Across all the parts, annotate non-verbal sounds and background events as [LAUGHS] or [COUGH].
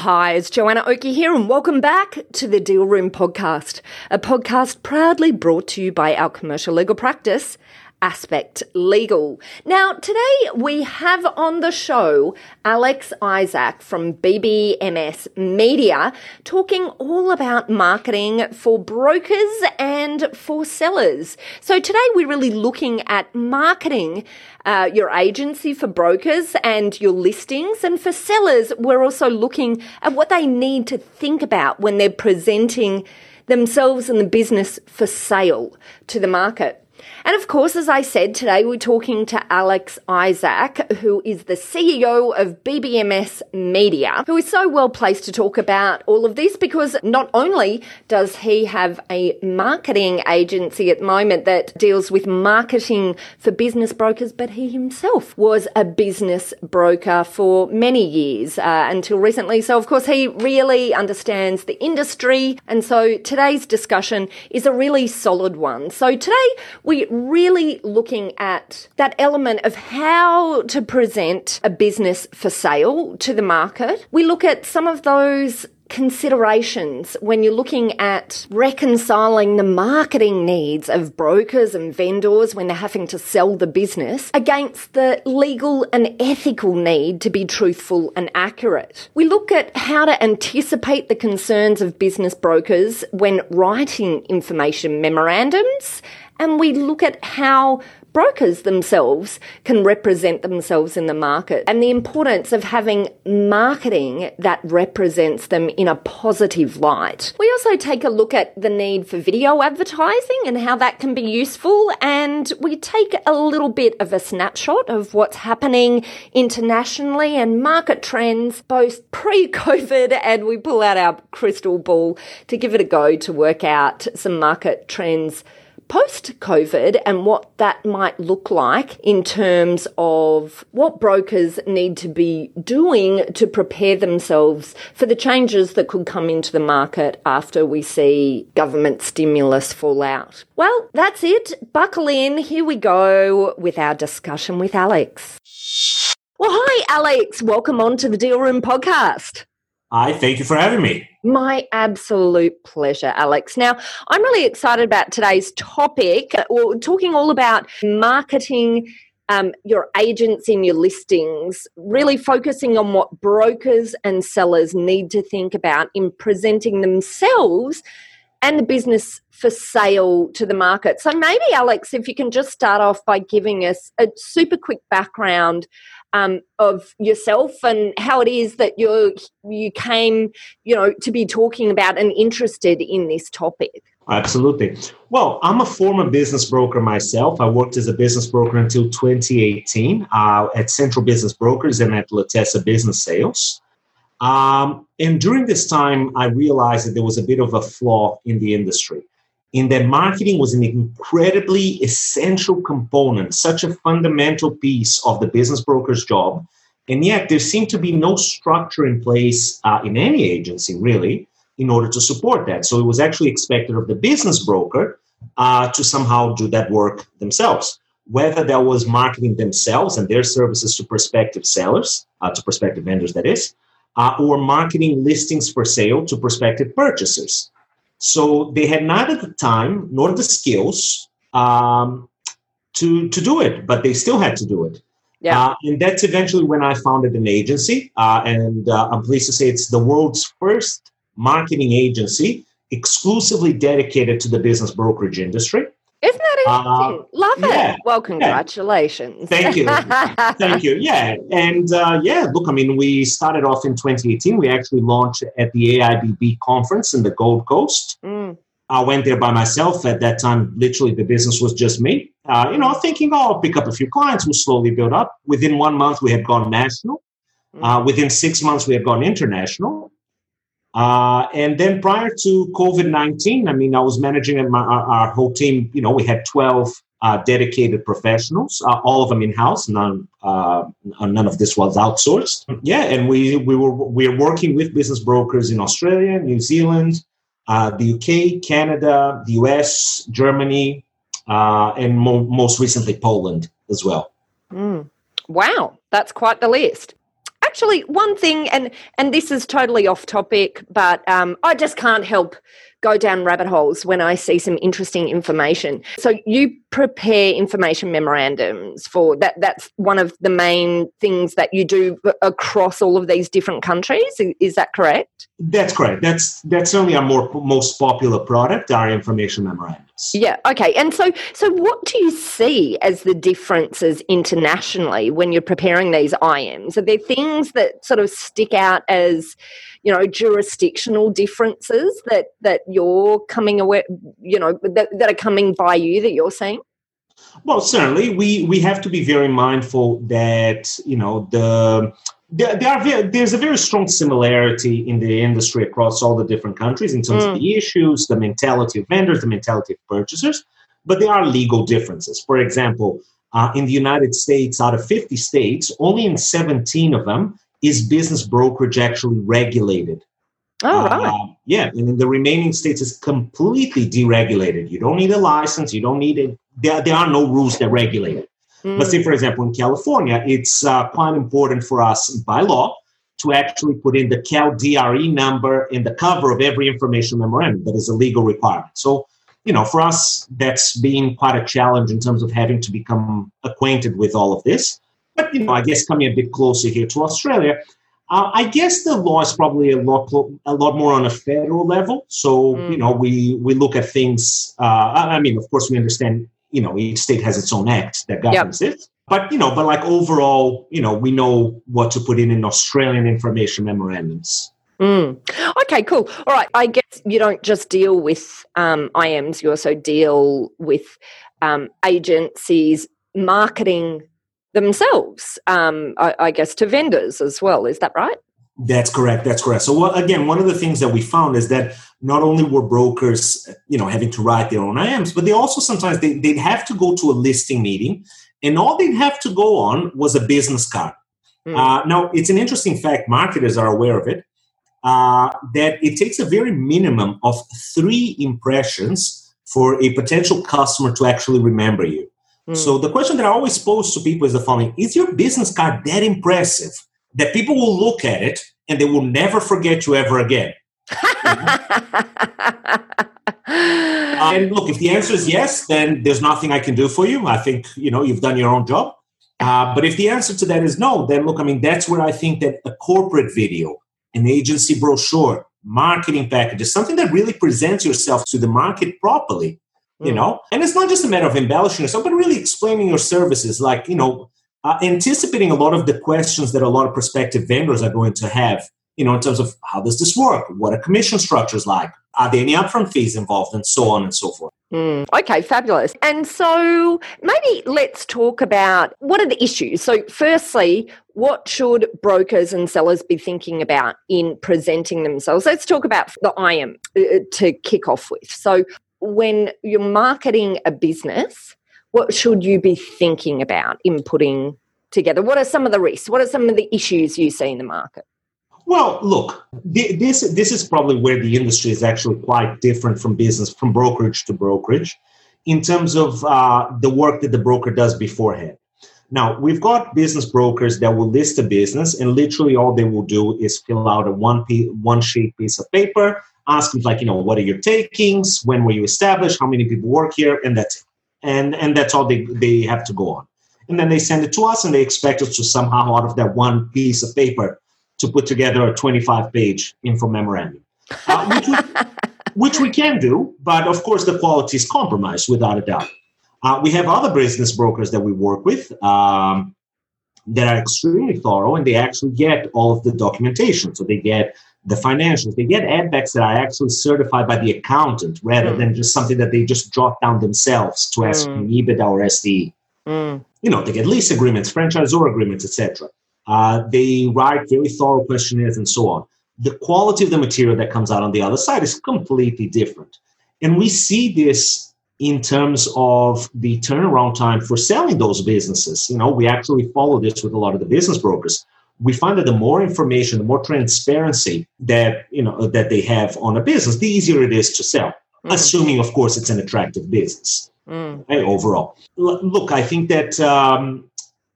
Hi, it's Joanna Oakey here, and welcome back to the Deal Room Podcast, a podcast proudly brought to you by our commercial legal practice, Aspect Legal. Now, today we have on the show Alex Izsak from BBMS Media talking all about marketing for brokers and for sellers. So, today we're really looking at marketing uh, your agency for brokers and your listings. And for sellers, we're also looking at what they need to think about when they're presenting themselves and the business for sale to the market. And of course, as I said, today we're talking to Alex Izsak, who is the CEO of BBMS Media, who is so well placed to talk about all of this because not only does he have a marketing agency at the moment that deals with marketing for business brokers, but he himself was a business broker for many years uh, until recently. So, of course, he really understands the industry. And so today's discussion is a really solid one. So, today we really looking at that element of how to present a business for sale to the market. We look at some of those considerations when you're looking at reconciling the marketing needs of brokers and vendors when they're having to sell the business against the legal and ethical need to be truthful and accurate. We look at how to anticipate the concerns of business brokers when writing information memorandums and we look at how brokers themselves can represent themselves in the market and the importance of having marketing that represents them in a positive light. We also take a look at the need for video advertising and how that can be useful and we take a little bit of a snapshot of what's happening internationally and market trends both pre-COVID [LAUGHS] and we pull out our crystal ball to give it a go to work out some market trends post COVID and what that might look like in terms of what brokers need to be doing to prepare themselves for the changes that could come into the market after we see government stimulus fall out. Well, that's it. Buckle in. Here we go with our discussion with Alex. Well, hi, Alex. Welcome on to the Deal Room podcast. Hi, thank you for having me. My absolute pleasure, Alex. Now, I'm really excited about today's topic. We're talking all about marketing um, your agents in your listings, really focusing on what brokers and sellers need to think about in presenting themselves and the business for sale to the market. So, maybe, Alex, if you can just start off by giving us a super quick background um, of yourself and how it is that you you came, you know, to be talking about and interested in this topic. Absolutely. Well, I'm a former business broker myself. I worked as a business broker until 2018 uh, at Central Business Brokers and at Latessa Business Sales. Um, and during this time, I realized that there was a bit of a flaw in the industry, in that marketing was an incredibly essential component, such a fundamental piece of the business broker's job. And yet, there seemed to be no structure in place uh, in any agency, really, in order to support that. So it was actually expected of the business broker uh, to somehow do that work themselves. Whether that was marketing themselves and their services to prospective sellers, uh, to prospective vendors, that is, uh, or marketing listings for sale to prospective purchasers. So they had neither the time nor the skills um, to to do it, but they still had to do it. Yeah. Uh, and that's eventually when I founded an agency, uh, and uh, I'm pleased to say it's the world's first marketing agency exclusively dedicated to the business brokerage industry. Isn't that interesting? Uh, Love yeah, it. Well, congratulations. Thank you. [LAUGHS] Thank you. Yeah. And uh, yeah, look, I mean, we started off in 2018. We actually launched at the AIBB conference in the Gold Coast. Mm. I went there by myself. At that time, literally, the business was just me. Uh, you know, thinking, oh, I'll pick up a few clients. We'll slowly build up. Within one month, we had gone national. Mm. Uh, within six months, we had gone international. Uh, and then prior to COVID 19, I mean, I was managing my, our, our, whole team. You know, we had 12 uh, dedicated professionals, uh, all of them in house. None, uh, none of this was outsourced. Yeah, and we we were we are working with business brokers in Australia, New Zealand, uh, the UK, Canada, the US, Germany, uh, and mo- most recently Poland as well. Mm. Wow, that's quite the list actually one thing and and this is totally off topic but um, i just can't help go down rabbit holes when I see some interesting information. So you prepare information memorandums for that. That's one of the main things that you do across all of these different countries. Is that correct? That's correct. That's that's certainly our more most popular product, our information memorandums. Yeah. Okay. And so so what do you see as the differences internationally when you're preparing these IMs? Are there things that sort of stick out as you know jurisdictional differences that that you're coming away you know that, that are coming by you that you're seeing well certainly we we have to be very mindful that you know the there, there are very, there's a very strong similarity in the industry across all the different countries in terms mm. of the issues, the mentality of vendors, the mentality of purchasers, but there are legal differences. For example, uh, in the United States, out of 50 states, only in 17 of them is business brokerage actually regulated? Oh, right. Uh, yeah, and in the remaining states, it's completely deregulated. You don't need a license. You don't need it. There, there are no rules that regulate it. Mm. But say, for example, in California, it's uh, quite important for us by law to actually put in the Cal DRE number in the cover of every information memorandum. That is a legal requirement. So, you know, for us, that's been quite a challenge in terms of having to become acquainted with all of this. But you know, I guess coming a bit closer here to Australia, uh, I guess the law is probably a lot a lot more on a federal level. So mm. you know, we we look at things. Uh, I mean, of course, we understand. You know, each state has its own act that governs yep. it. But you know, but like overall, you know, we know what to put in in Australian information memorandums. Mm. Okay, cool. All right. I guess you don't just deal with um, IMs; you also deal with um, agencies marketing themselves, um, I, I, guess, to vendors as well. Is that right? That's correct. That's correct. So well, again, one of the things that we found is that not only were brokers, you know, having to write their own IMs, but they also sometimes they, they'd have to go to a listing meeting, and all they'd have to go on was a business card. Mm. Uh, now, it's an interesting fact. Marketers are aware of it. Uh, that it takes a very minimum of three impressions for a potential customer to actually remember you. So the question that I always pose to people is the following: Is your business card that impressive that people will look at it and they will never forget you ever again? [LAUGHS] and look, if the answer is yes, then there's nothing I can do for you. I think you know you've done your own job. Uh, but if the answer to that is no, then look, I mean that's where I think that a corporate video, an agency brochure, marketing packages, something that really presents yourself to the market properly, you mm. know and it's not just a matter of embellishing yourself but really explaining your services like you know uh, anticipating a lot of the questions that a lot of prospective vendors are going to have you know in terms of how does this work? What are commission structures like? Are there any upfront fees involved? And so on and so forth. Mm, okay fabulous. And so maybe let's talk about what are the issues? So firstly what should brokers and sellers be thinking about in presenting themselves? Let's talk about the im uh, to kick off with. So when you're marketing a business, what should you be thinking about in putting together? What are some of the risks? What are some of the issues you see in the market? Well, look, this this is probably where the industry is actually quite different from business, from brokerage to brokerage, in terms of uh, the work that the broker does beforehand. Now, we've got business brokers that will list a business, and literally all they will do is fill out a one piece, one sheet piece of paper ask like, you know, what are your takings? When were you established? How many people work here? And that's it. And and that's all they, they have to go on. And then they send it to us and they expect us to somehow out of that one piece of paper to put together a 25 page info memorandum. Uh, which, we, [LAUGHS] which, we, can do, but of course the quality is compromised without a doubt. Uh, we have other business brokers that we work with um, that are extremely thorough and they actually get all of the documentation. So they get the financials. They get add backs that are actually certified by the accountant rather mm. than just something that they just jot down themselves to ask mm. EBITDA or SDE. Mm. You know, they get lease agreements, franchisor agreements, etc. Uh, they write very thorough questionnaires and so on. the quality of the material that comes out on the other side is completely different. And we see this in terms of the turnaround time for selling those businesses. You know, we actually follow this with a lot of the business brokers. We find that the more information, the more transparency that you know that they have on a business, the easier it is to sell. Mm. Assuming, of course, it's an attractive business. Mm. Okay, overall, L- look, I think that um,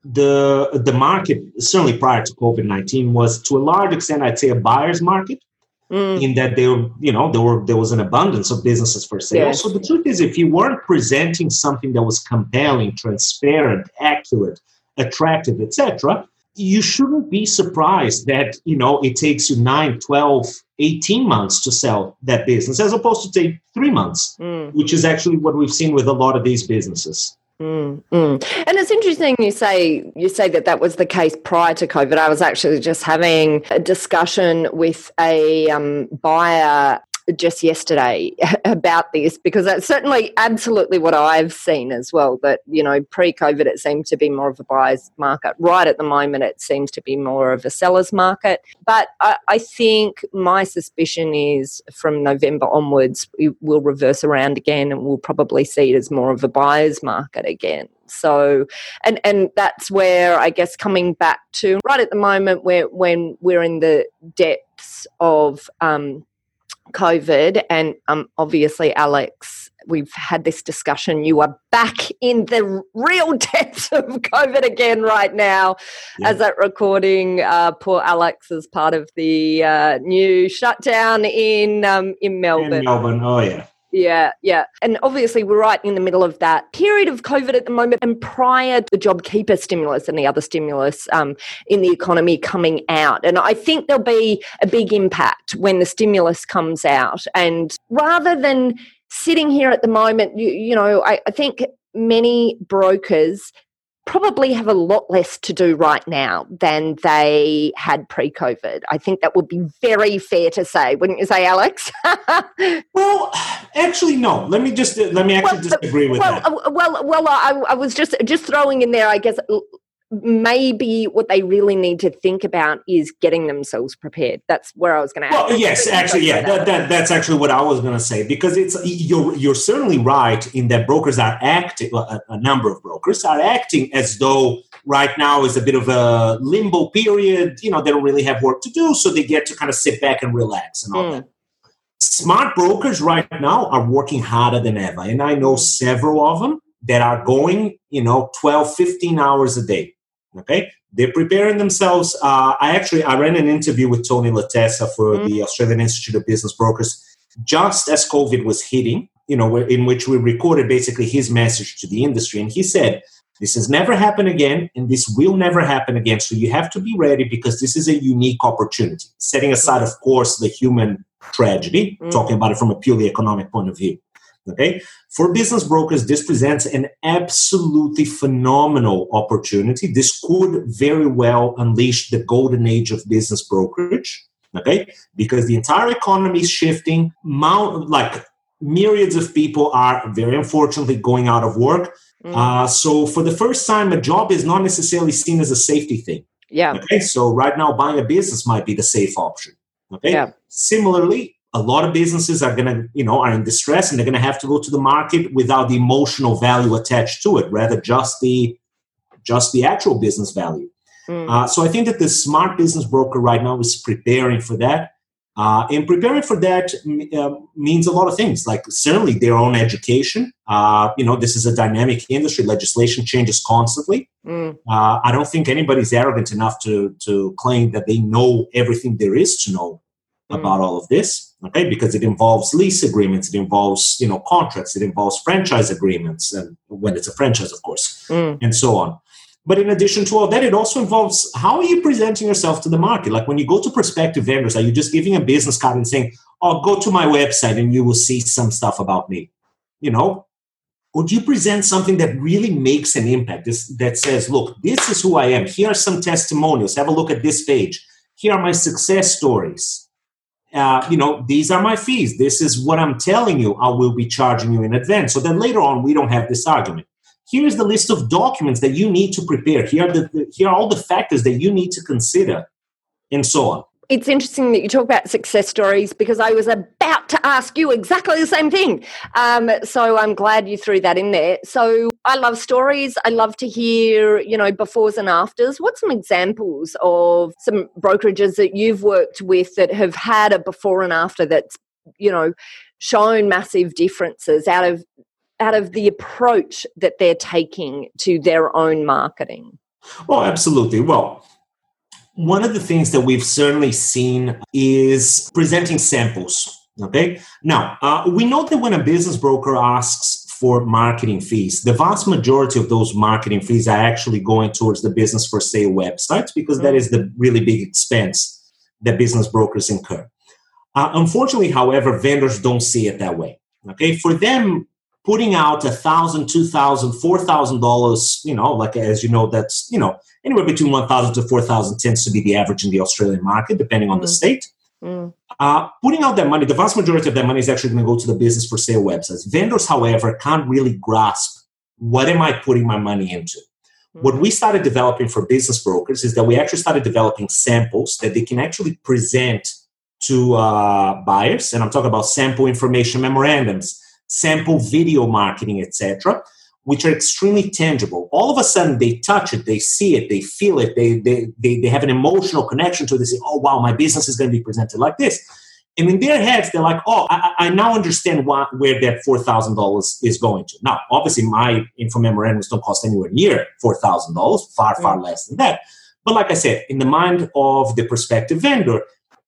the the market certainly prior to COVID nineteen was to a large extent, I'd say, a buyer's market. Mm. In that there, you know, there were there was an abundance of businesses for sale. Yes. So the truth is, if you weren't presenting something that was compelling, transparent, accurate, attractive, etc., you shouldn't be surprised that you know it takes you 9 12 18 months to sell that business as opposed to take three months mm. which is actually what we've seen with a lot of these businesses Mm, mm. And it's interesting you say you say that that was the case prior to COVID. I was actually just having a discussion with a um, buyer just yesterday [LAUGHS] about this because that's certainly absolutely what I've seen as well. That, you know, pre COVID, it seemed to be more of a buyer's market. Right at the moment, it seems to be more of a seller's market. But I, I think my suspicion is from November onwards, we will reverse around again and we'll probably see it as more of a buyer's market again. So, and and that's where I guess coming back to right at the moment where when we're in the depths of um, COVID, and um, obviously, Alex, we've had this discussion. You are back in the real [LAUGHS] depths of COVID again right now, yeah. as that recording. Uh, poor Alex is part of the uh, new shutdown in um, in Melbourne. In Melbourne, oh yeah. Yeah, yeah. And obviously, we're right in the middle of that period of COVID at the moment. And prior to the JobKeeper stimulus and the other stimulus um, in the economy coming out. And I think there'll be a big impact when the stimulus comes out. And rather than sitting here at the moment, you, you know, I, I think many brokers probably have a lot less to do right now than they had pre COVID. I think that would be very fair to say, wouldn't you say, Alex? [LAUGHS] well, actually, no. Let me just let me actually well, disagree with well, that. Uh, well, well, I, I was just just throwing in there, I guess, maybe what they really need to think about is getting themselves prepared. That's where I was going to. Ask. Well, yes, actually, yeah, that, that, that's actually what I was going to say because it's you're you're certainly right in that brokers are acting. A, a number of brokers are acting as though right now is a bit of a limbo period. You know, they don't really have work to do, so they get to kind of sit back and relax and all mm. that. Smart brokers right now are working harder than ever, and I know several of them that are going, you know, 12, 15 hours a day Okay, they're preparing themselves. Uh, I actually I ran an interview with Tony Latessa for mm-hmm. the Australian Institute of Business Brokers just as COVID was hitting. You know, in which we recorded basically his message to the industry, and he said, "This has never happened again, and this will never happen again. So you have to be ready because this is a unique opportunity. Setting aside, of course, the human tragedy, mm-hmm. talking about it from a purely economic point of view." Okay. For business brokers, this presents an absolutely phenomenal opportunity. This could very well unleash the golden age of business brokerage. Okay. Because the entire economy is shifting. Mount, like myriads of people are very unfortunately going out of work. Mm. Uh, so for the first time, a job is not necessarily seen as a safety thing. Yeah. Okay. So right now, buying a business might be the safe option. Okay. Yeah. Similarly, a lot of businesses are going to you know are in distress and they're going to have to go to the market without the emotional value attached to it rather just the just the actual business value. Mm. uh, so i think that the smart business broker right now is preparing for that. Uh, and preparing for that uh, means a lot of things. Like certainly their own education. Uh, you know this is a dynamic industry. Legislation changes constantly. Mm. Uh, i don't think anybody's arrogant enough to to claim that they know everything there is to know mm. about all of this okay? Because it involves lease agreements it involves you know contracts it involves franchise agreements and when it's a franchise of course mm. and so on. But in addition to all that it also involves how are you presenting yourself to the market? Like when you go to prospective vendors are you just giving a business card and saying oh go to my website and you will see some stuff about me you know? Or do you present something that really makes an impact this, that says look this is who i am. Here are some testimonials. Have a look at this page. Here are my success stories uh, you know, these are my fees. This is what I'm telling you. I will be charging you in advance. So then later on, we don't have this argument. Here is the list of documents that you need to prepare. Here are, the, here are all the factors that you need to consider, and so on. It's interesting that you talk about success stories because I was about to ask you exactly the same thing. Um, so I'm glad you threw that in there. So I love stories. I love to hear, you know, befores and afters. What's some examples of some brokerages that you've worked with that have had a before and after that's, you know, shown massive differences out of out of the approach that they're taking to their own marketing? Oh, absolutely. Well, one of the things that we've certainly seen is presenting samples. Okay. Now, uh, we know that when a business broker asks for marketing fees, the vast majority of those marketing fees are actually going towards the business for sale websites because that is the really big expense that business brokers incur. Uh, unfortunately, however, vendors don't see it that way. Okay. For them, putting out a thousand, two thousand, four thousand dollars, you know, like as you know, that's you know anywhere between one thousand to four thousand tends to be the average in the Australian market, depending on mm. the state. Mm. Uh, putting out that money, the vast majority of that money is actually going to go to the business for sale websites. Vendors, however, can't really grasp what am I putting my money into. Mm. What we started developing for business brokers is that we actually started developing samples that they can actually present to uh, buyers, and I'm talking about sample information memorandums sample video marketing, etc., which are extremely tangible. All of a sudden, they touch it, they see it, they feel it, they, they, they, they have an emotional connection to it. They say, oh, wow, my business is going to be presented like this. And in their heads, they're like, oh, I, I now understand why, where that $4,000 is going to. Now, obviously, my info memorandums don't cost anywhere near $4,000, far, far mm. less than that. But like I said, in the mind of the prospective vendor,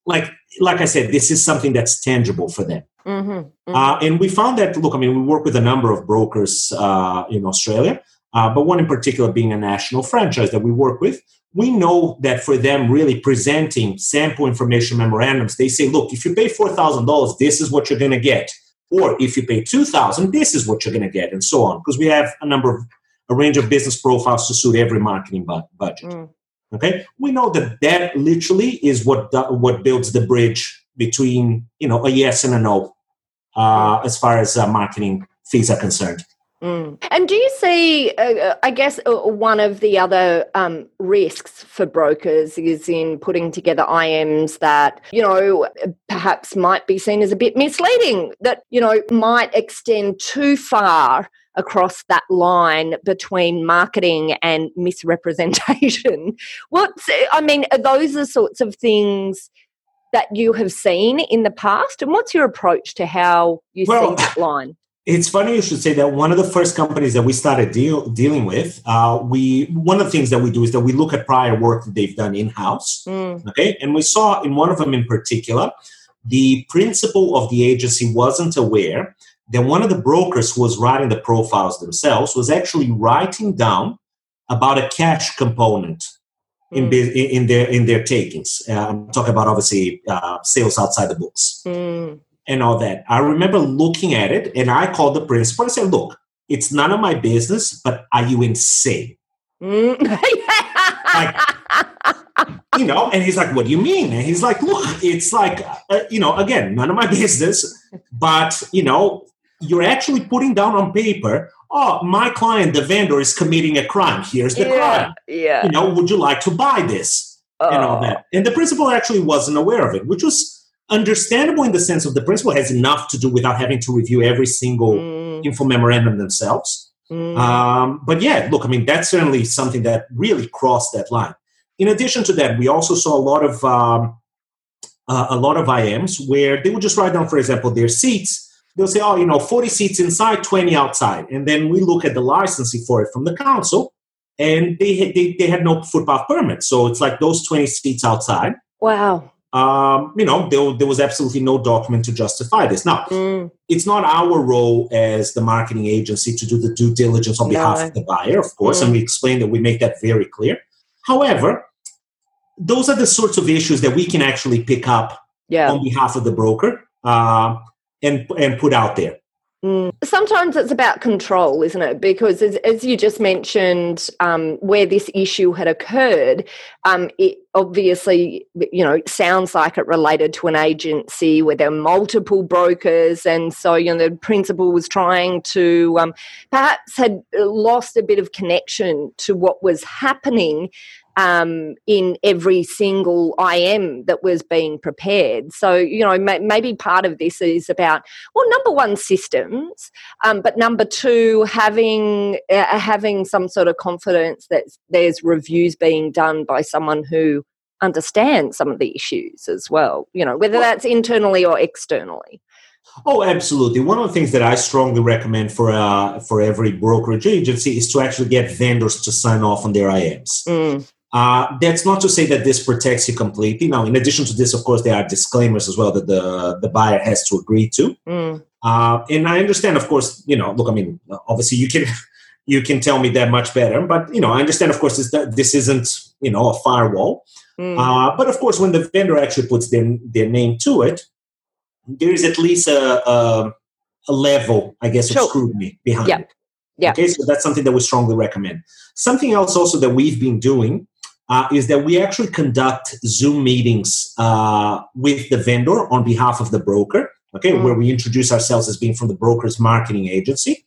like like I said, this is something that's tangible for them. Mm-hmm, mm-hmm. Uh, and we found that, look, I mean, we work with a number of brokers uh, in Australia, uh, but one in particular being a national franchise that we work with. We know that for them, really presenting sample information memorandums, they say, look, if you pay $4,000, this is what you're going to get. Or if you pay 2000 this is what you're going to get, and so on. Because we have a number of, a range of business profiles to suit every marketing bu- budget. Mm. Okay, we know that that literally is what what builds the bridge between you know a yes and a no uh, as far as uh, marketing fees are concerned. Mm. And do you see, uh, uh I guess, uh, one of the other um, risks for brokers is in putting together IMs that, you know, perhaps might be seen as a bit misleading, that, you know, might extend too far across that line between marketing and misrepresentation. [LAUGHS] What's, I mean, are those the sorts of things that you have seen in the past? And what's your approach to how you well, see that line? It's funny you should say that. One of the first companies that we started deal, dealing with, uh, we one of the things that we do is that we look at prior work that they've done in house. Mm. Okay, and we saw in one of them in particular, the principal of the agency wasn't aware that one of the brokers who was writing the profiles themselves was actually writing down about a cash component in, mm. in their in their takings. Uh, I'm talking about obviously uh, sales outside the books mm. and all that. I remember looking at it, and I called the principal and said, "Look, it's none of my business, but are you insane?" Mm. [LAUGHS] like, you know, and he's like, "What do you mean?" And he's like, "Look, it's like, uh, you know, again, none of my [LAUGHS] business, but you know, you're actually putting down on paper oh my client the vendor is committing a crime. Here's the yeah, crime. yeah. You know would you like to buy this? Oh. and all that. And the principal actually wasn't aware of it which was understandable in the sense of the principal has enough to do without having to review every single mm. info memorandum themselves. Mm. um, but yeah look i mean that's certainly something that really crossed that line. In addition to that we also saw a lot of um, uh, a lot of ims where they would just write down for example their seats they'll say, oh, you know, 40 seats inside, 20 outside. And then we look at the licensing for it from the council, and they, they, they had no footpath permit. So it's like those 20 seats outside. Wow. Um, you know, there, there was absolutely no document to justify this. Now, mm. it's not our role as the marketing agency to do the due diligence on behalf no. of the buyer, of course, mm. and we explain that we make that very clear. However, those are the sorts of issues that we can actually pick up yeah. on behalf of the broker. Uh, and and put out there. Mm. Sometimes it's about control, isn't it? Because as, as you just mentioned, um, where this issue had occurred, um, it obviously, you know, sounds like it related to an agency where there are multiple brokers, and so you know the principal was trying to um, perhaps had lost a bit of connection to what was happening um, in every single IM that was being prepared. So, you know, may, maybe part of this is about, well, number one, systems, um, but number two, having, uh, having some sort of confidence that there's reviews being done by someone who understands some of the issues as well, you know, whether that's internally or externally. Oh, absolutely. One of the things that I strongly recommend for uh, for every brokerage agency is to actually get vendors to sign off on their IMs. Mm. Uh, that's not to say that this protects you completely. Now, in addition to this, of course, there are disclaimers as well that the, the buyer has to agree to. Mm. Uh, and I understand, of course, you know, look, I mean, obviously you can [LAUGHS] you can tell me that much better, but you know, I understand, of course, that this isn't you know a firewall. Mm. Uh, but of course, when the vendor actually puts their their name to it, there is at least a a, a level, I guess, of sure. scrutiny behind yeah. it. Yeah. Okay, so that's something that we strongly recommend. Something else also that we've been doing uh, is that we actually conduct Zoom meetings uh, with the vendor on behalf of the broker, okay, mm. where we introduce ourselves as being from the broker's marketing agency.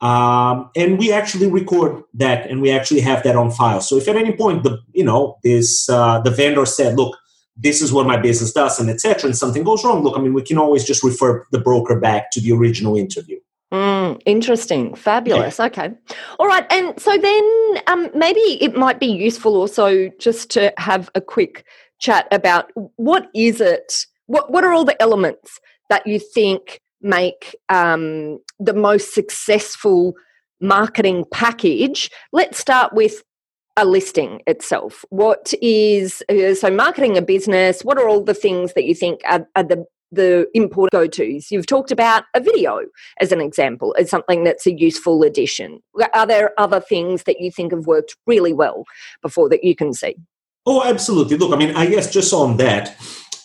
Um, and we actually record that and we actually have that on file. So if at any point the you know this uh, the vendor said, look, this is what my business does and etc and something goes wrong look i mean we can always just refer the broker back to the original interview Mm, interesting. Fabulous. Yeah. Okay. All right. And so then um, maybe it might be useful also just to have a quick chat about what is it? What, what are all the elements that you think make um, the most successful marketing package? Let's start with a listing itself. What is, uh, so marketing a business, what are all the things that you think are, are the the import go tos. You've talked about a video as an example, as something that's a useful addition. Are there other things that you think have worked really well before that you can see? Oh, absolutely. Look, I mean, I guess just on that,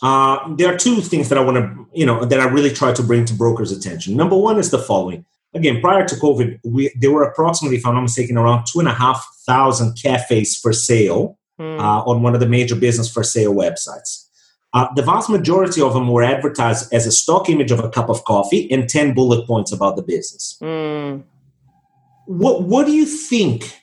uh, there are two things that I want to, you know, that I really try to bring to brokers' attention. Number one is the following. Again, prior to COVID, we, there were approximately, if I'm not mistaken, around two and a half thousand cafes for sale mm. uh, on one of the major business for sale websites. Uh, the vast majority of them were advertised as a stock image of a cup of coffee and 10 bullet points about the business. Mm. What, what do you think?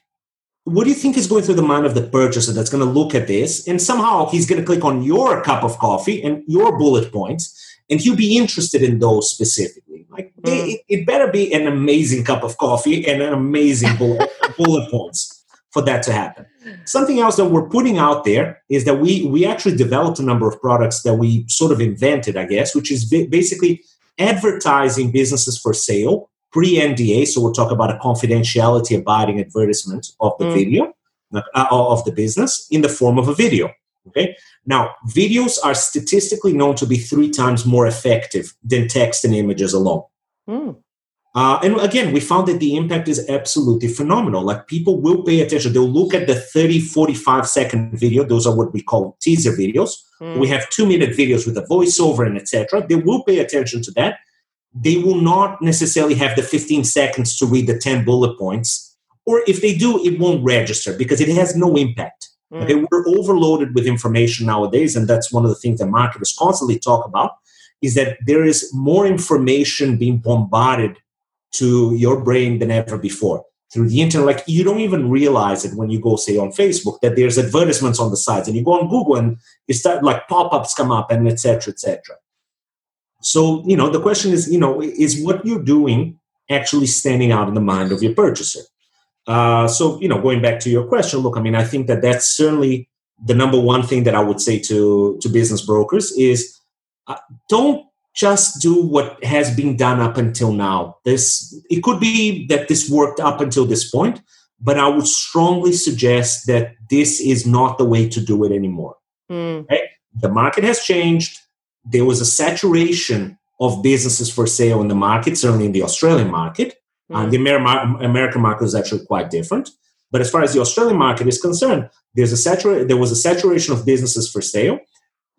What do you think is going through the mind of the purchaser that's going to look at this and somehow he's going to click on your cup of coffee and your bullet points and he'll be interested in those specifically? Like, mm. it, it, better be an amazing cup of coffee and an amazing bullet, [LAUGHS] bullet points for that to happen. Something else that we're putting out there is that we we actually developed a number of products that we sort of invented, I guess, which is basically advertising businesses for sale pre NDA. So we'll talk about a confidentiality abiding advertisement of the mm. video uh, of the business in the form of a video. Okay. Now, videos are statistically known to be three times more effective than text and images alone. Mm. Uh, and again, we found that the impact is absolutely phenomenal. Like people will pay attention. They'll look at the 30, 45 second video. Those are what we call teaser videos. Mm. We have two minute videos with a voiceover and etc. They will pay attention to that. They will not necessarily have the 15 seconds to read the 10 bullet points. Or if they do, it won't register because it has no impact. Mm. Okay, we're overloaded with information nowadays, and that's one of the things that marketers constantly talk about is that there is more information being bombarded to your brain than ever before through the internet. Like you don't even realize it when you go, say, on Facebook that there's advertisements on the sides, and you go on Google and you start like pop-ups come up and etc. etc. So you know the question is, you know, is what you're doing actually standing out in the mind of your purchaser? Uh, so you know, going back to your question, look, I mean, I think that that's certainly the number one thing that I would say to to business brokers is uh, don't just do what has been done up until now. This it could be that this worked up until this point, but I would strongly suggest that this is not the way to do it anymore. Mm. Okay? The market has changed. There was a saturation of businesses for sale in the market, certainly in the Australian market. Mm. the American market is actually quite different. But as far as the Australian market is concerned, there's a satura- there was a saturation of businesses for sale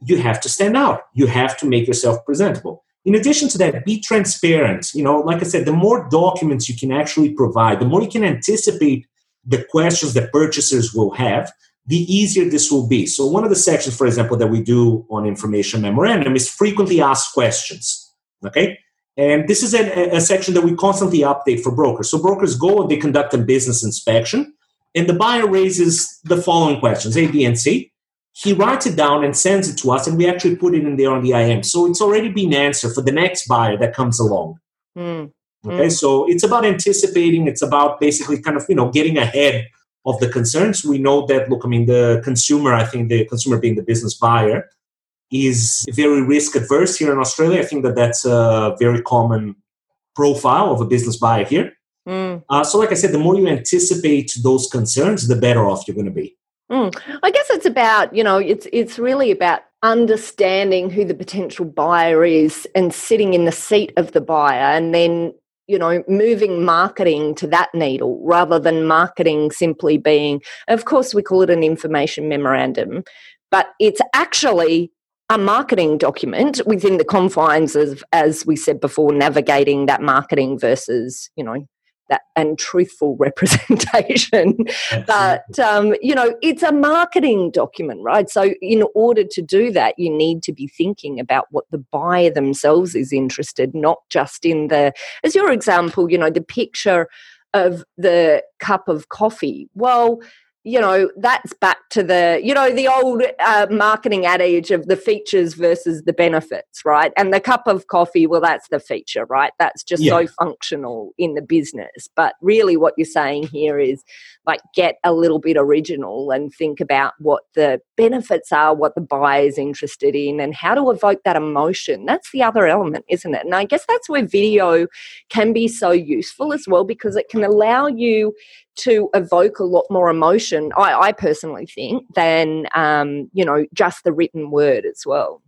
you have to stand out. You have to make yourself presentable. In addition to that, be transparent. You know, like I said, the more documents you can actually provide, the more you can anticipate the questions that purchasers will have, the easier this will be. So, one of the sections, for example, that we do on information memorandum is frequently asked questions. Okay. And this is a, a section that we constantly update for brokers. So, brokers go and they conduct a business inspection and the buyer raises the following questions A, B, and C. He writes it down and sends it to us, and we actually put it in there on the IM. So it's already been answered for the next buyer that comes along. Mm. Okay, so it's about anticipating. It's about basically kind of you know getting ahead of the concerns. We know that look, I mean, the consumer. I think the consumer being the business buyer is very risk adverse here in Australia. I think that that's a very common profile of a business buyer here. Mm. Uh, so, like I said, the more you anticipate those concerns, the better off you're going to be. Mm. I guess it's about you know it's it's really about understanding who the potential buyer is and sitting in the seat of the buyer, and then you know moving marketing to that needle rather than marketing simply being. Of course, we call it an information memorandum, but it's actually a marketing document within the confines of, as we said before, navigating that marketing versus you know that and truthful [LAUGHS] representation. But um, you know it's a marketing document right? So in order to do that you need to be thinking about what the buyer themselves is interested not just in the as your example you know the picture of the cup of coffee. Well you know that's back to the you know the old uh, marketing adage of the features versus the benefits right? And the cup of coffee well that's the feature right? That's just Yeah. so functional in the business. But really what you're saying here is like get a little bit original and think about what the benefits are what the buyer is interested in and how to evoke that emotion. That's the other element isn't it? And i guess that's where video can be so useful as well because it can allow you to evoke a lot more emotion i, I personally think than um, you know just the written word as well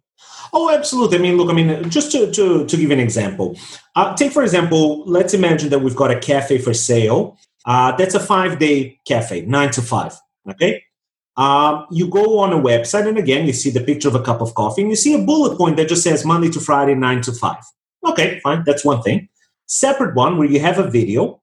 Oh, absolutely. I mean, look, I mean, just to, to, to give an example, uh, take for example, let's imagine that we've got a cafe for sale. Uh, that's a five day cafe, nine to five. Okay. Um, you go on a website, and again, you see the picture of a cup of coffee, and you see a bullet point that just says Monday to Friday, nine to five. Okay, fine. That's one thing. Separate one where you have a video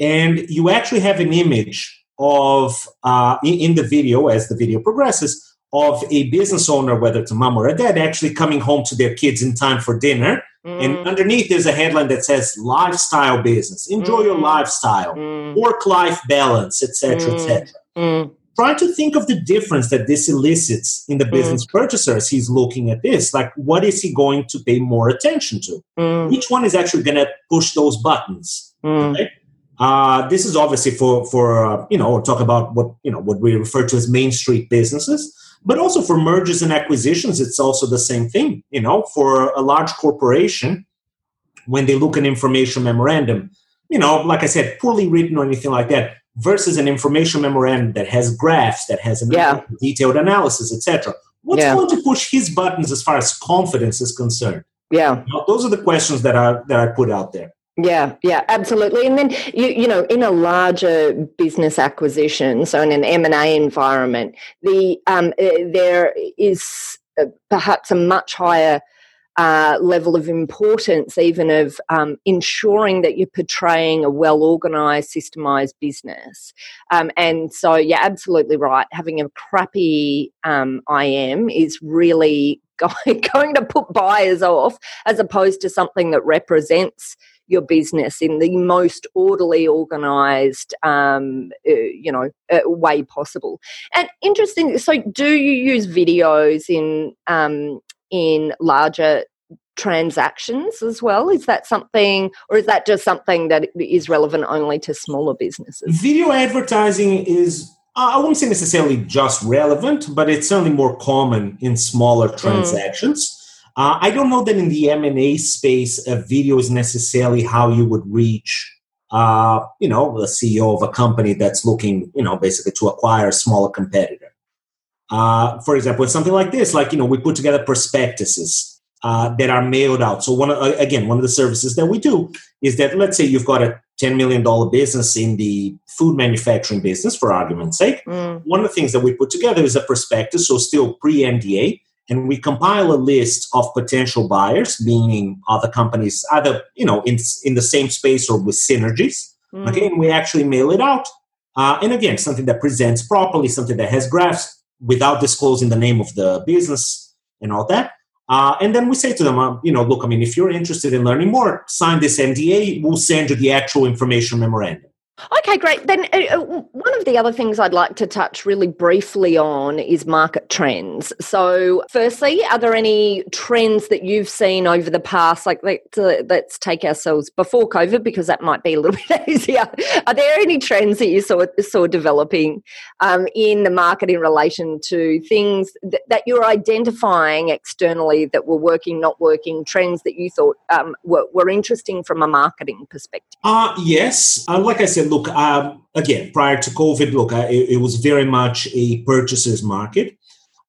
and you actually have an image of, uh, in, the video as the video progresses, of a business owner, whether it's a mom or a dad, actually coming home to their kids in time for dinner. And Mm, underneath there's a headline that says lifestyle business. Enjoy your Mm. lifestyle, mm, work life balance, etc. Mm. etc. mm, Try to think of the difference that this elicits in the business purchaser as he's looking at this. Like, what is he going to pay more attention to? mm, Which one is actually going to push those buttons? mm. Okay. Uh, this is obviously for for uh, you know, talk about what you know what we refer to as main street businesses, but also for mergers and acquisitions. It's also the same thing. You know, for a large corporation, when they look at an information memorandum, you know, like I said, poorly written or anything like that, versus an information memorandum that has graphs, that has a Yeah. detailed analysis, etc. What's Yeah. going to push his buttons as far as confidence is concerned? yeah You know, those are the questions that I that I put out there. Yeah, yeah, absolutely. And then you you know, in a larger business acquisition, so in an M and A environment, the um, uh, there is uh, perhaps a much higher uh, level of importance, even of um, ensuring that you're portraying a well organized, systemized business. Um, and so, yeah, absolutely right. Having a crappy um, IM is really [LAUGHS] going to put buyers off, as opposed to something that represents your business in the most orderly, organized, um, uh, you know, uh, way possible. And interesting. So, do you use videos in um, in larger transactions as well? Is that something, or is that just something that is relevant only to smaller businesses? Video advertising is, I wouldn't say necessarily just relevant, but it's certainly more common in smaller transactions. Uh, I don't know that in the M and A space, a video is necessarily how you would reach, uh, you know, the CEO of a company that's looking, you know, basically to acquire a smaller competitor. Uh, for example, something like this, like you know, we put together prospectuses uh, that are mailed out. So one, of- again, one of the services that we do is that let's say you've got a $10 million business in the food manufacturing business, for argument's sake. Mm, One of the things that we put together is a prospectus, so still pre NDA, and we compile a list of potential buyers, meaning other companies, either you know in in the same space or with synergies. mm, Okay, and we actually mail it out. Uh, and again, something that presents properly, something that has graphs without disclosing the name of the business and all that. Uh, and then we say to them, uh, you know, look, I mean, if you're interested in learning more, sign this NDA. We'll send you the actual information memorandum. Okay, great. Then uh, uh, one of the other things I'd like to touch really briefly on is market trends. So, firstly, are there any trends that you've seen over the past? Like, let's, uh, let's take ourselves before COVID because that might be a little [LAUGHS] bit easier. Are there any trends that you saw saw developing um, in the market in relation to things that, that, you're identifying externally that were working, not working? Trends that you thought um, were, were interesting from a marketing perspective? Uh, yes. Uh, like I said look, um, again, prior to COVID, look, uh, it, it, was very much a purchaser's market.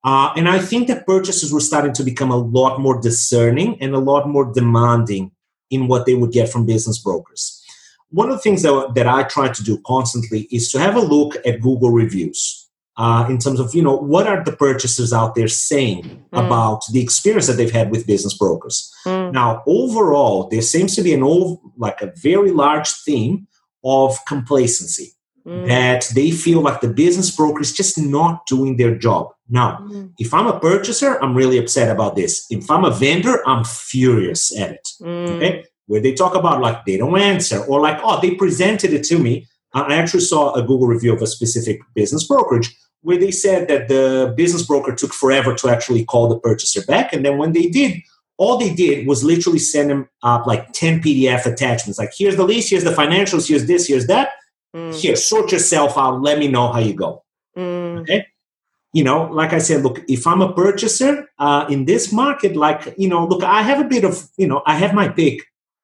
Uh, and I think that purchasers were starting to become a lot more discerning and a lot more demanding in what they would get from business brokers. One of the things that, that I try to do constantly is to have a look at Google reviews. Uh, in terms of you know what are the purchasers out there saying mm. about the experience that they've had with business brokers mm. now overall there seems to be an old like a very large theme of complacency mm. that they feel like the business broker is just not doing their job. Now, mm. if I'm a purchaser, I'm really upset about this. If I'm a vendor, I'm furious at it. Mm. Okay? Where they talk about like they don't answer or like, oh, they presented it to me. I actually saw a Google review of a specific business brokerage where they said that the business broker took forever to actually call the purchaser back. And then when they did, all they did was literally send them up like 10 PDF attachments. Like, here's the lease, here's the financials, here's this, here's that. Mm. Here, sort yourself out. Let me know how you go. Mm. Okay. You know, like I said, look, if I'm a purchaser uh, in this market, like, you know, look, I have a bit of, you know, I have my pick,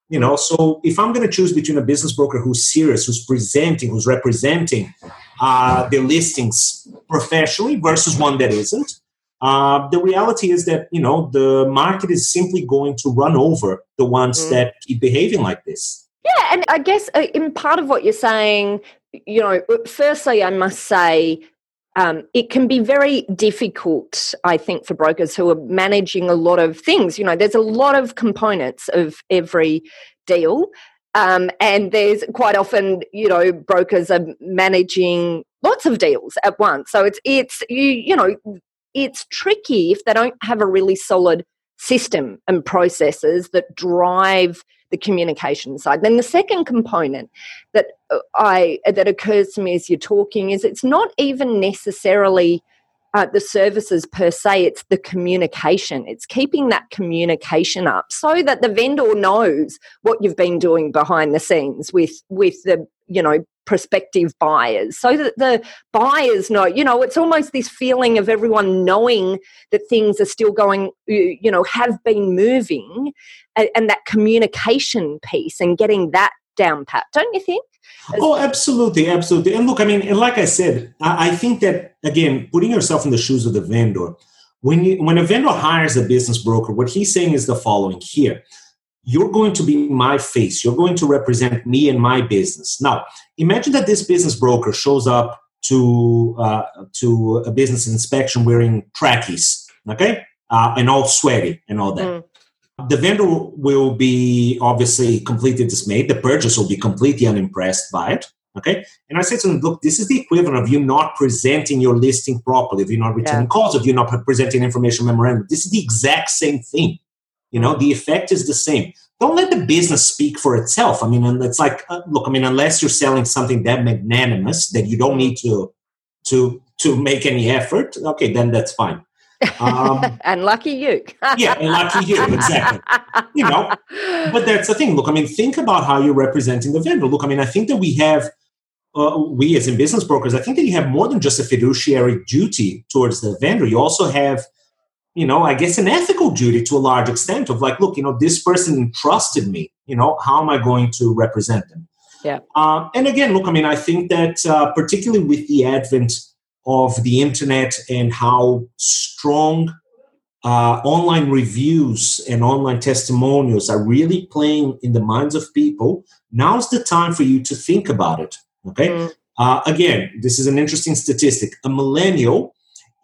you know, so if I'm going to choose between a business broker who's serious, who's presenting, who's representing uh, their listings professionally versus one that isn't, uh, the reality is that you know the market is simply going to run over the ones mm. that keep behaving like this. Yeah, and I guess uh, in part of what you're saying, you know, firstly, I must say um, it can be very difficult, I think, for brokers who are managing a lot of things. You know, there's a lot of components of every deal. Um, and there's quite often, you know, brokers are managing lots of deals at once. So it's it's you you know it's tricky if they don't have a really solid system and processes that drive the communication side. Then the second component that uh, I that occurs to me as you're talking is it's not even necessarily uh, the services per se, it's the communication. It's keeping that communication up so that the vendor knows what you've been doing behind the scenes with with the you know prospective buyers. So that the buyers know you know it's almost this feeling of everyone knowing that things are still going you know have been moving and, and that communication piece and getting that down pat don't you think? Oh absolutely absolutely. And look i mean and like i said I, I think that again putting yourself in the shoes of the vendor when you when a vendor hires a business broker what he's saying is the following here you're going to be my face. You're going to represent me and my business. Now, imagine that this business broker shows up to uh, to a business inspection wearing trackies, okay, uh, and all sweaty and all that. Mm. The vendor will be obviously completely dismayed. The purchaser will be completely unimpressed by it. Okay. And I said to them, look, this is the equivalent of you not presenting your listing properly, if you're not returning yeah. calls, if you're not presenting information memorandum. This is the exact same thing. You know, the effect is the same. Don't let the business speak for itself. I mean, and it's like, uh, look, I mean, unless you're selling something that magnanimous that you don't need to to to make any effort, okay, then that's fine. Um, [LAUGHS] and lucky you. [LAUGHS] yeah, and lucky you, exactly. You know, but that's the thing. Look, I mean, think about how you're representing the vendor. Look, I mean, I think that we have, uh, we as in business brokers, I think that you have more than just a fiduciary duty towards the vendor. You also have you know, I guess an ethical duty to a large extent of like, look, you know, this person entrusted me. You know, how am I going to represent them? Yeah. Uh, and again, look, I mean, I think that uh, particularly with the advent of the internet and how strong uh, online reviews and online testimonials are really playing in the minds of people, now's the time for you to think about it. Okay. Mm. Uh, again, this is an interesting statistic. A millennial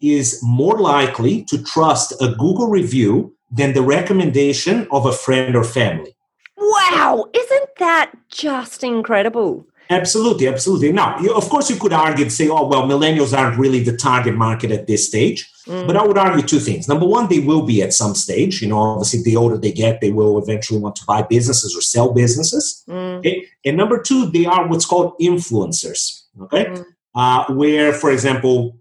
is more likely to trust a Google review than the recommendation of a friend or family. Wow, isn't that just incredible? Absolutely, absolutely. Now, you, of course, you could argue and say, oh, well, millennials aren't really the target market at this stage. Mm. But I would argue two things. Number one, they will be at some stage. You know, obviously, the older they get, they will eventually want to buy businesses or sell businesses. Mm. Okay? And number two, they are what's called influencers. Okay. Mm. Uh, where, for example,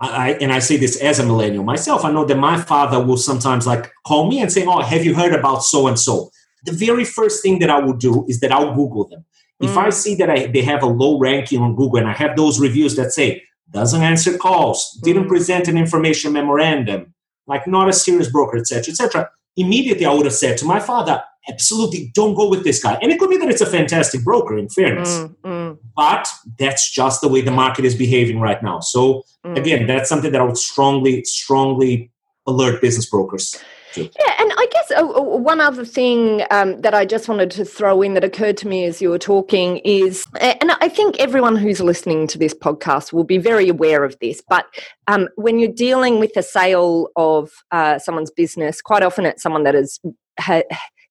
I, and I say this as a millennial myself, I know that my father will sometimes like call me and say, Oh, have you heard about so and so? The very first thing that I will do is that I'll Google them. If mm. I see that I, they have a low ranking on Google and I have those reviews that say doesn't answer calls, didn't mm. present an information memorandum, like not a serious broker, etc., etc., immediately I would have said to my father, absolutely don't go with this guy. And it could be that it's a fantastic broker, in fairness, mm, mm. but that's just the way the market is behaving right now. So mm. again, that's something that I would strongly, strongly alert business brokers yeah, and I guess uh, one other thing um, that I just wanted to throw in that occurred to me as you were talking is, and I think everyone who's listening to this podcast will be very aware of this, but um, when you're dealing with a sale of uh, someone's business, quite often it's someone that has, ha,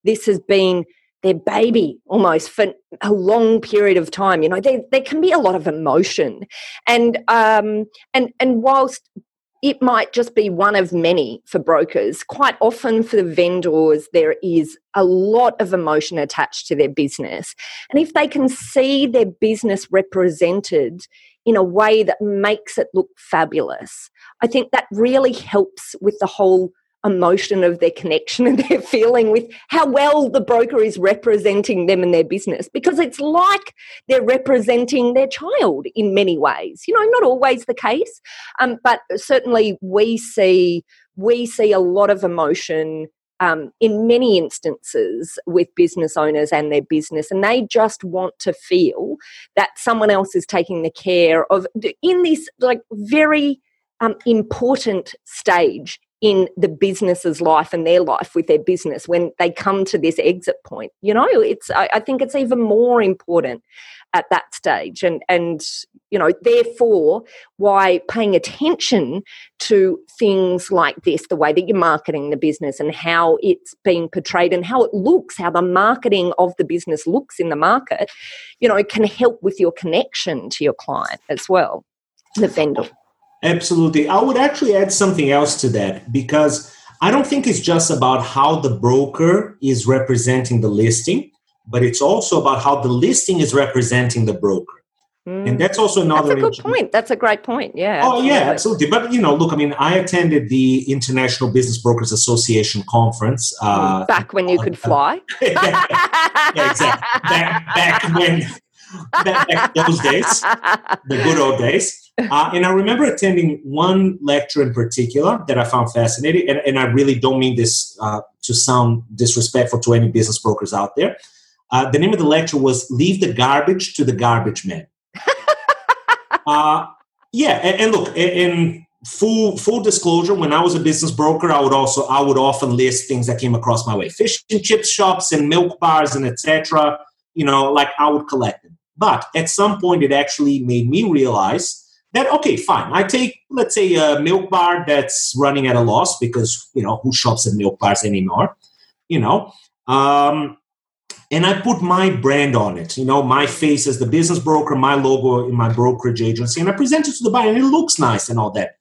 this has been their baby almost for a long period of time you know there, there can be a lot of emotion and um and and whilst it might just be one of many for brokers. Quite often for the vendors, there is a lot of emotion attached to their business. And if they can see their business represented in a way that makes it look fabulous, I think that really helps with the whole emotion of their connection and [LAUGHS] their feeling with how well the broker is representing them and their business. Because it's like they're representing their child in many ways. You know not always the case um, but certainly we see we see a lot of emotion um, in many instances with business owners and their business, and they just want to feel that someone else is taking the care of in this like very um, important stage in the business's life and their life with their business when they come to this exit point you know? It's I, I, think it's even more important at that stage and and you know therefore why paying attention to things like this the way that you're marketing the business and how it's being portrayed and how it looks how the marketing of the business looks in the market you know can help with your connection to your client as well the vendor Absolutely. I would actually add something else to that because I don't think it's just about how the broker is representing the listing, but it's also about how the listing is representing the broker. Mm. And that's also another. That's a good point. That's a great point. Yeah. Oh, absolutely. yeah, absolutely. But you know, look, I mean, I attended the International Business Brokers Association conference uh, back when you uh, could fly. [LAUGHS] yeah, exactly. Back, back when back, back those days, the good old days. Uh, and I remember attending one lecture in particular that I found fascinating, and, and I really don't mean this uh, to sound disrespectful to any business brokers out there. Uh, the name of the lecture was "Leave the Garbage to the Garbage Man." [LAUGHS] Uh, yeah, and, and look, in full full disclosure, when I was a business broker, I would also I would often list things that came across my way, fish and chip shops and milk bars and etc. You know, like I would collect them. But at some point, it actually made me realize that okay fine. I take let's say a milk bar that's running at a loss because you know who shops at milk bars anymore you know? Um, and i put my brand on it you know my face as the business broker my logo in my brokerage agency and i present it to the buyer and it looks nice and all that.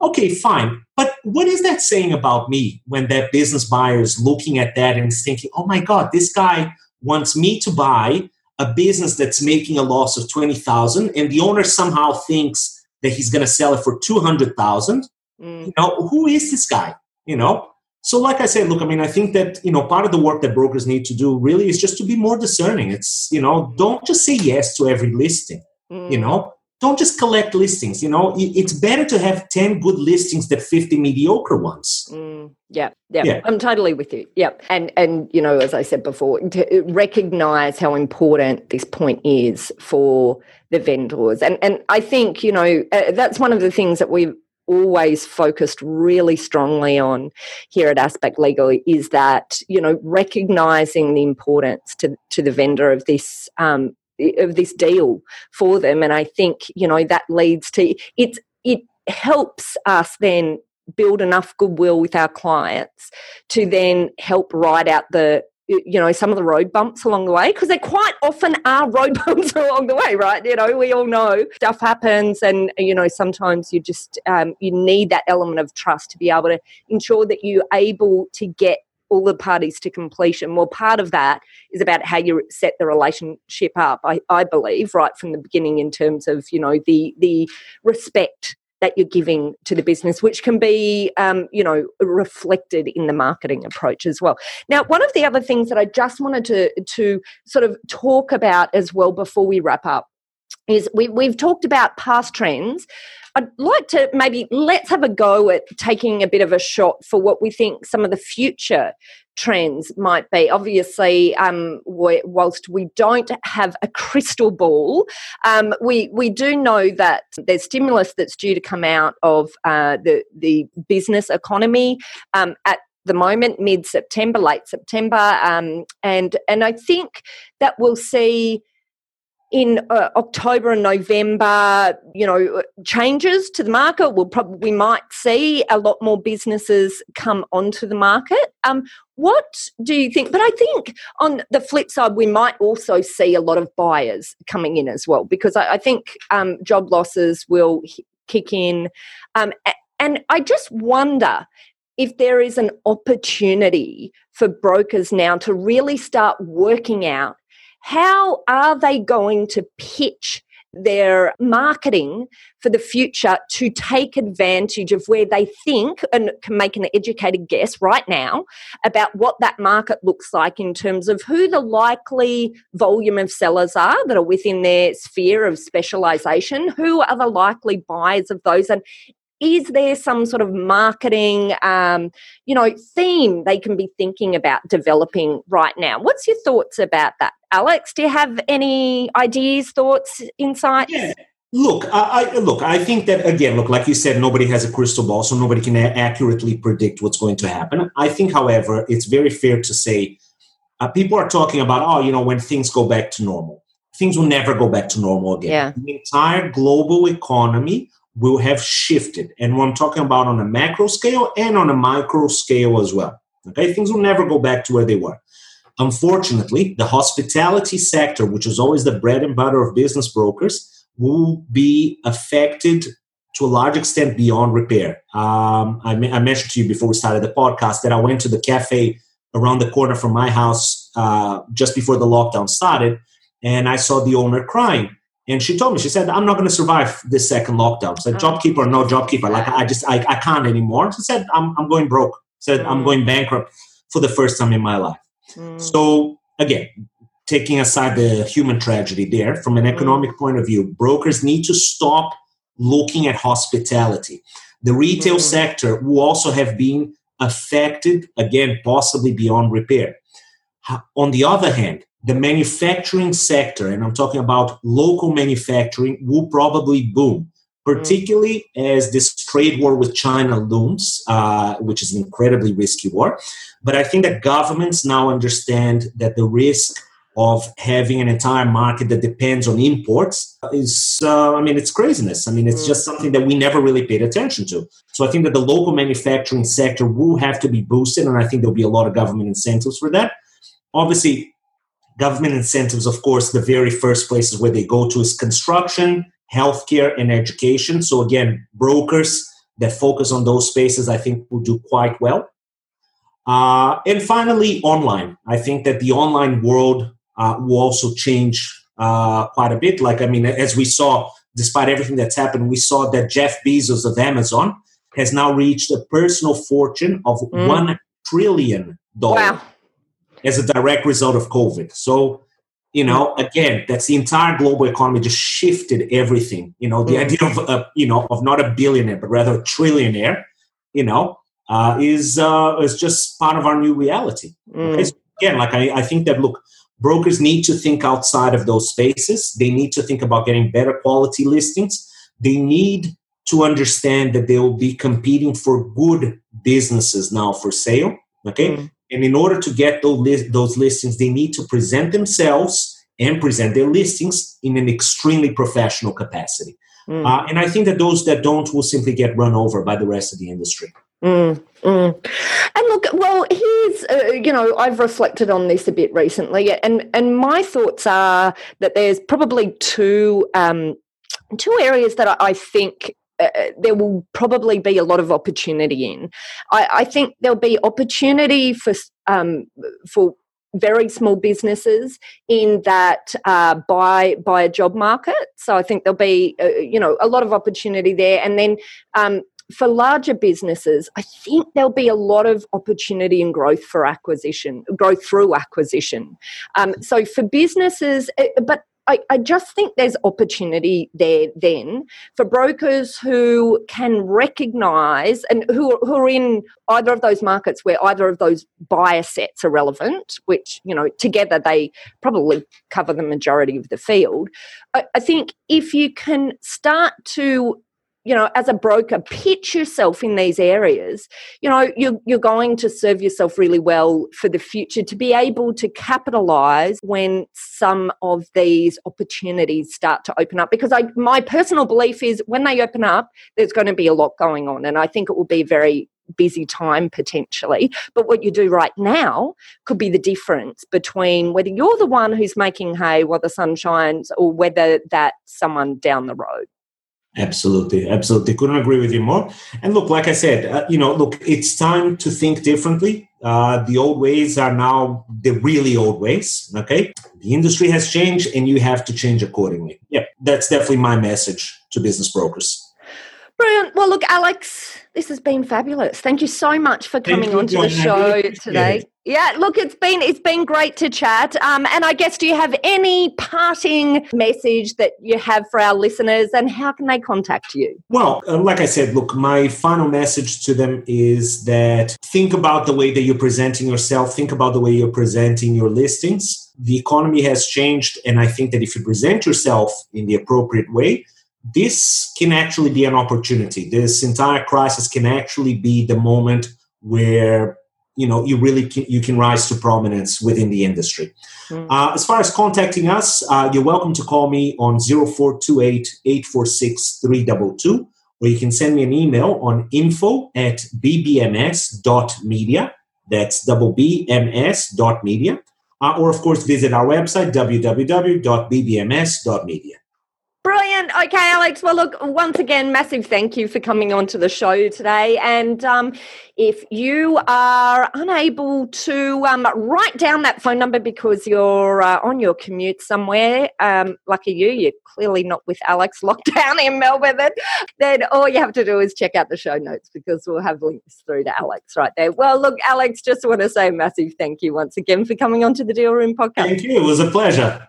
Okay fine. But what is that saying about me when that business buyer is looking at that and is thinking oh my god this guy wants me to buy a business that's making a loss of 20,000 and the owner somehow thinks that he's going to sell it for 200,000 mm. you know who is this guy? You know? So like i said look i mean i think that you know part of the work that brokers need to do really is just to be more discerning. It's you know don't just say yes to every listing mm. you know don't just collect listings you know? It's better to have 10 good listings than 50 mediocre ones. Mm, yeah, yeah, yeah. I'm totally with you. Yeah and and you know as i said before to recognize how important this point is for the vendors. And and i think you know uh, that's one of the things that we've always focused really strongly on here at aspect legal is that you know recognizing the importance to to the vendor of this um, of this deal for them. And i think you know that leads to it's it helps us then build enough goodwill with our clients to then help ride out the you know some of the road bumps along the way because there quite often are road [LAUGHS] bumps along the way right? You know we all know stuff happens and you know sometimes you just um, you need that element of trust to be able to ensure that you're able to get all the parties to completion well part of that is about how you set the relationship up i, I believe right from the beginning in terms of you know the the respect that you're giving to the business, which can be, um, you know, reflected in the marketing approach as well. Now, one of the other things that I just wanted to to sort of talk about as well before we wrap up is we, we've talked about past trends. I'd like to maybe let's have a go at taking a bit of a shot for what we think some of the future trends might be. Obviously, um, whilst we don't have a crystal ball, um, we we do know that there's stimulus that's due to come out of uh, the the business economy um, at the moment, mid September, late September, um, and and I think that we'll see in uh, October and November, you know, changes to the market. We'll probably might see a lot more businesses come onto the market. Um, what do you think? But I think on the flip side, we might also see a lot of buyers coming in as well because I, I think um, job losses will kick in, um, and I just wonder if there is an opportunity for brokers now to really start working out how are they going to pitch their marketing for the future to take advantage of where they think and can make an educated guess right now about what that market looks like in terms of who the likely volume of sellers are that are within their sphere of specialization, who are the likely buyers of those, and is there some sort of marketing um, you know theme they can be thinking about developing right now what's your thoughts about that alex do you have any ideas thoughts insights yeah. Look, I, I, look. I think that again, look, like you said, nobody has a crystal ball, so nobody can accurately predict what's going to happen. I think, however, it's very fair to say uh, people are talking about, oh, you know, when things go back to normal, things will never go back to normal again. Yeah. The entire global economy will have shifted. And what I'm talking about on a macro scale and on a micro scale as well. Okay, things will never go back to where they were. Unfortunately, the hospitality sector, which is always the bread and butter of business brokers, will be affected to a large extent beyond repair. Um, I, I, mentioned to you before we started the podcast that I went to the cafe around the corner from my house uh, just before the lockdown started, and I saw the owner crying and she told me, she said, I'm not going to survive this second lockdown. said, oh. job keeper or no job keeper. Like, I just, I, I can't anymore. She said, I'm, I'm going broke. Said, mm. I'm going bankrupt for the first time in my life. Mm. So, again, taking aside the human tragedy there, from an economic mm. point of view, brokers need to stop looking at hospitality. The retail mm. sector will also have been affected, again, possibly beyond repair. On the other hand, the manufacturing sector, and I'm talking about local manufacturing, will probably boom, particularly as this trade war with China looms, uh, which is an incredibly risky war. But I think that governments now understand that the risk of having an entire market that depends on imports is, uh, I mean, it's craziness. I mean, it's mm. just something that we never really paid attention to. So I think that the local manufacturing sector will have to be boosted, and I think there'll be a lot of government incentives for that. Obviously, government incentives, of course, the very first places where they go to is construction, healthcare, and education. So, again, brokers that focus on those spaces, I think, will do quite well. Uh, and finally, online. I think that the online world uh, will also change uh, quite a bit. Like, I mean, as we saw, despite everything that's happened, we saw that Jeff Bezos of Amazon has now reached a personal fortune of mm. $1 trillion. Wow as a direct result of COVID. So, you know, again, that's the entire global economy just shifted everything. You know, the mm. idea of uh, you know of not a billionaire but rather a trillionaire, you know, uh, is uh, is just part of our new reality. Mm. Okay? So again, like I, I think that look, brokers need to think outside of those spaces. They need to think about getting better quality listings. They need to understand that they will be competing for good businesses now for sale. Okay. Mm. And in order to get those, those listings, they need to present themselves and present their listings in an extremely professional capacity. Mm. Uh, and I think that those that don't will simply get run over by the rest of the industry. Mm, mm. And look, well, here's uh, you know I've reflected on this a bit recently, and and my thoughts are that there's probably two um, two areas that I think uh, there will probably be a lot of opportunity in. I, I think there'll be opportunity for um, for very small businesses in that uh, buy buy a job market. So I think there'll be uh, you know a lot of opportunity there, and then. Um, for larger businesses, I think there'll be a lot of opportunity and growth for acquisition, growth through acquisition. Um, so for businesses, uh, but I, I, just think there's opportunity there then for brokers who can recognize and who, who are in either of those markets where either of those buyer sets are relevant, which, you know, together they probably cover the majority of the field. I, I think if you can start to you know, as a broker, pitch yourself in these areas, you know, you're, you're going to serve yourself really well for the future to be able to capitalize when some of these opportunities start to open up. Because I, my personal belief is when they open up, there's going to be a lot going on. And I think it will be very busy time potentially. But what you do right now could be the difference between whether you're the one who's making hay while the sun shines or whether that's someone down the road. Absolutely, absolutely. Couldn't agree with you more. And look, like I said, uh, you know, look, it's time to think differently. Uh, the old ways are now the really old ways. Okay, the industry has changed, and you have to change accordingly. Yeah, that's definitely my message to business brokers. Brilliant. Well, look, Alex, this has been fabulous. Thank you so much for coming onto the show today. Yeah, look, it's been it's been great to chat. Um, and I guess do you have any parting message that you have for our listeners, and how can they contact you? Well, uh, like I said, look, my final message to them is that think about the way that you're presenting yourself. Think about the way you're presenting your listings. The economy has changed, and I think that if you present yourself in the appropriate way, this can actually be an opportunity. This entire crisis can actually be the moment where you know you really can, you can rise to prominence within the industry. Mm. Uh, as far as contacting us, uh, you're welcome to call me on 0428 846 322 or you can send me an email on info at bbms.media. That's double B M S dot media. Uh, or, of course, visit our website, www.bbms.media. Brilliant. Okay, Alex. Well, look, once again, massive thank you for coming on to the show today. And um, if you are unable to um, write down that phone number because you're uh, on your commute somewhere, um, lucky you, you're clearly not with Alex [LAUGHS] locked down in Melbourne, then all you have to do is check out the show notes because we'll have links through to Alex right there. Well, look, Alex, just want to say massive thank you once again for coming on to the Deal Room podcast. Thank you. It was a pleasure.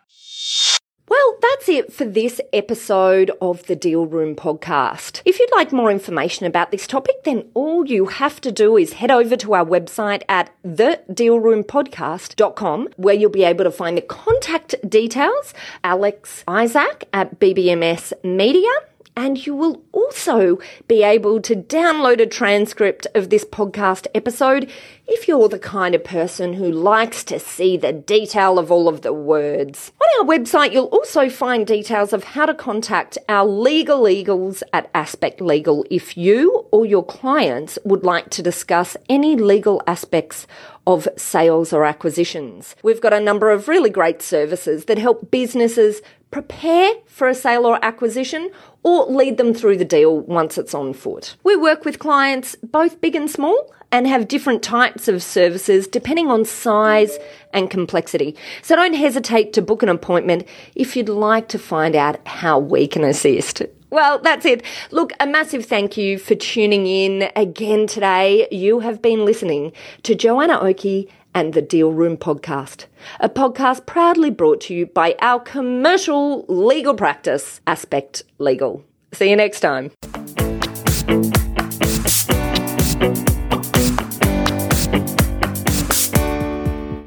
Well, that's it for this episode of the Deal Room podcast. If you'd like more information about this topic, then all you have to do is head over to our website at thedealroompodcast.com, where you'll be able to find the contact details, Alex Izsak at BBMS Media and you will also be able to download a transcript of this podcast episode if you're the kind of person who likes to see the detail of all of the words. On our website, you'll also find details of how to contact our legal eagles at Aspect Legal if you or your clients would like to discuss any legal aspects of sales or acquisitions. We've got a number of really great services that help businesses prepare for a sale or acquisition or lead them through the deal once it's on foot. We work with clients both big and small and have different types of services depending on size and complexity. So don't hesitate to book an appointment if you'd like to find out how we can assist. Well, that's it. Look, a massive thank you for tuning in again today. You have been listening to Joanna Oakey and the Deal Room podcast, a podcast proudly brought to you by our commercial legal practice, Aspect Legal. See you next time.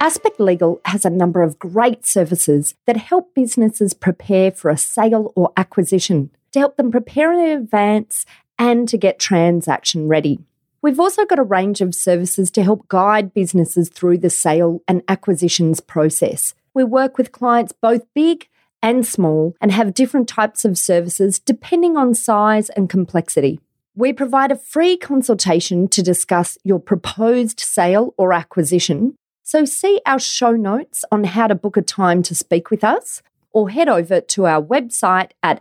Aspect Legal has a number of great services that help businesses prepare for a sale or acquisition, to help them prepare in advance and to get transaction ready. We've also got a range of services to help guide businesses through the sale and acquisitions process. We work with clients both big and small and have different types of services depending on size and complexity. We provide a free consultation to discuss your proposed sale or acquisition. So see our show notes on how to book a time to speak with us or head over to our website at